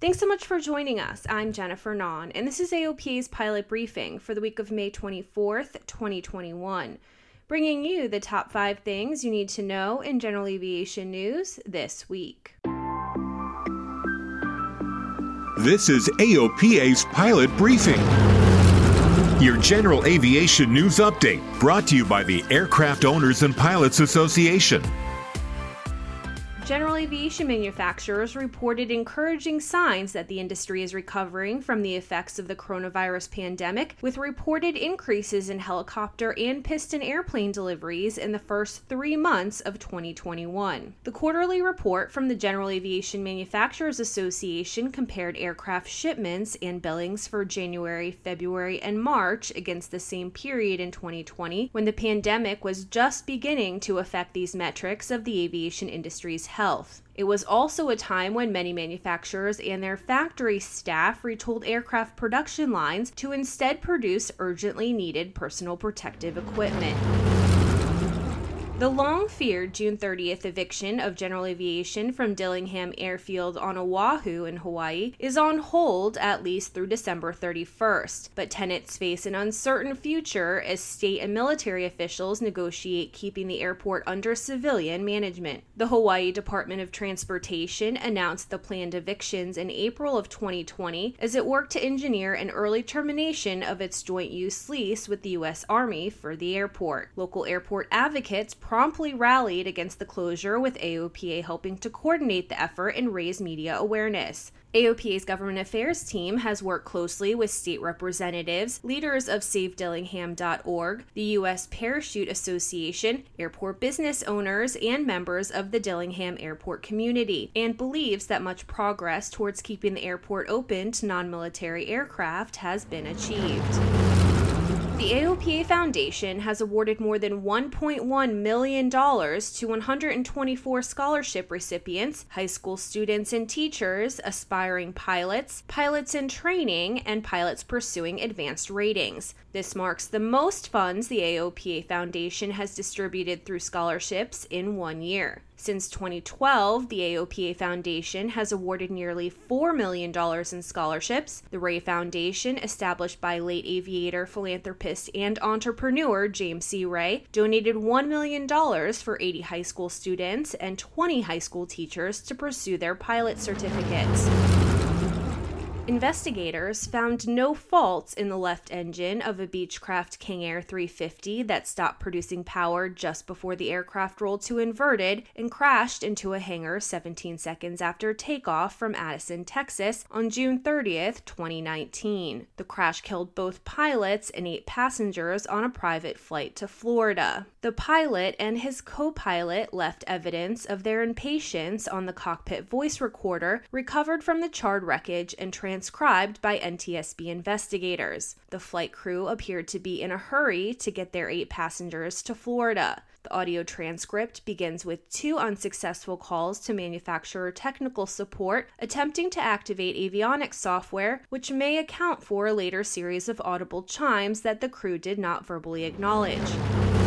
Thanks so much for joining us. I'm Jennifer Nahn, and this is AOPA's pilot briefing for the week of May 24th, 2021, bringing you the top five things you need to know in general aviation news this week. This is AOPA's pilot briefing. Your general aviation news update brought to you by the Aircraft Owners and Pilots Association. General aviation manufacturers reported encouraging signs that the industry is recovering from the effects of the coronavirus pandemic, with reported increases in helicopter and piston airplane deliveries in the first three months of 2021. The quarterly report from the General Aviation Manufacturers Association compared aircraft shipments and billings for January, February, and March against the same period in 2020 when the pandemic was just beginning to affect these metrics of the aviation industry's health. It was also a time when many manufacturers and their factory staff retooled aircraft production lines to instead produce urgently needed personal protective equipment. The long feared June 30th eviction of General Aviation from Dillingham Airfield on Oahu in Hawaii is on hold at least through December 31st, but tenants face an uncertain future as state and military officials negotiate keeping the airport under civilian management. The Hawaii Department of Transportation announced the planned evictions in April of 2020 as it worked to engineer an early termination of its joint use lease with the U.S. Army for the airport. Local airport advocates promptly rallied against the closure, with AOPA helping to coordinate the effort and raise media awareness. AOPA's government affairs team has worked closely with state representatives, leaders of SaveDillingham.org, the U.S. Parachute Association, airport business owners, and members of the Dillingham airport community, and believes that much progress towards keeping the airport open to non military aircraft has been achieved. The AOPA Foundation has awarded more than $1.1 million to 124 scholarship recipients, high school students and teachers, aspiring pilots, pilots in training, and pilots pursuing advanced ratings. This marks the most funds the AOPA Foundation has distributed through scholarships in one year. Since 2012, the AOPA Foundation has awarded nearly $4 million in scholarships. The Ray Foundation, established by late aviator, philanthropist, and entrepreneur James C. Ray, donated $1 million for 80 high school students and 20 high school teachers to pursue their pilot certificates. Investigators found no faults in the left engine of a Beechcraft King Air 350 that stopped producing power just before the aircraft rolled to inverted and crashed into a hangar 17 seconds after takeoff from Addison, Texas on June 30th, 2019. The crash killed both pilots and eight passengers on a private flight to Florida. The pilot and his co pilot left evidence of their impatience on the cockpit voice recorder recovered from the charred wreckage and transcribed by NTSB investigators. The flight crew appeared to be in a hurry to get their eight passengers to Florida. The audio transcript begins with two unsuccessful calls to manufacturer technical support attempting to activate avionics software, which may account for a later series of audible chimes that the crew did not verbally acknowledge.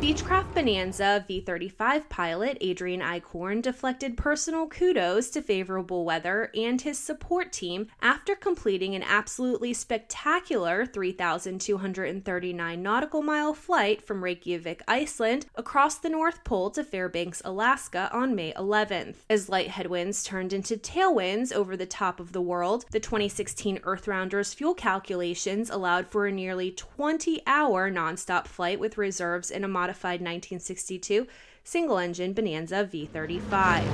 Beechcraft Bonanza V 35 pilot Adrian Eichhorn deflected personal kudos to favorable weather and his support team after completing an absolutely spectacular 3,239 nautical mile flight from Reykjavik, Iceland, across the North Pole to Fairbanks, Alaska on May 11th. As light headwinds turned into tailwinds over the top of the world, the 2016 Earthrounders fuel calculations allowed for a nearly 20 hour nonstop flight with reserves in a modified 1962 single engine Bonanza V35.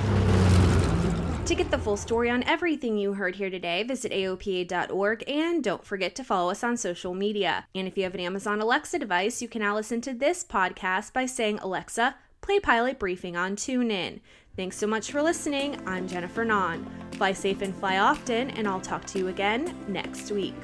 To get the full story on everything you heard here today, visit AOPA.org and don't forget to follow us on social media. And if you have an Amazon Alexa device, you can now listen to this podcast by saying, Alexa, play Pilot Briefing on TuneIn. Thanks so much for listening. I'm Jennifer Nahn. Fly safe and fly often, and I'll talk to you again next week.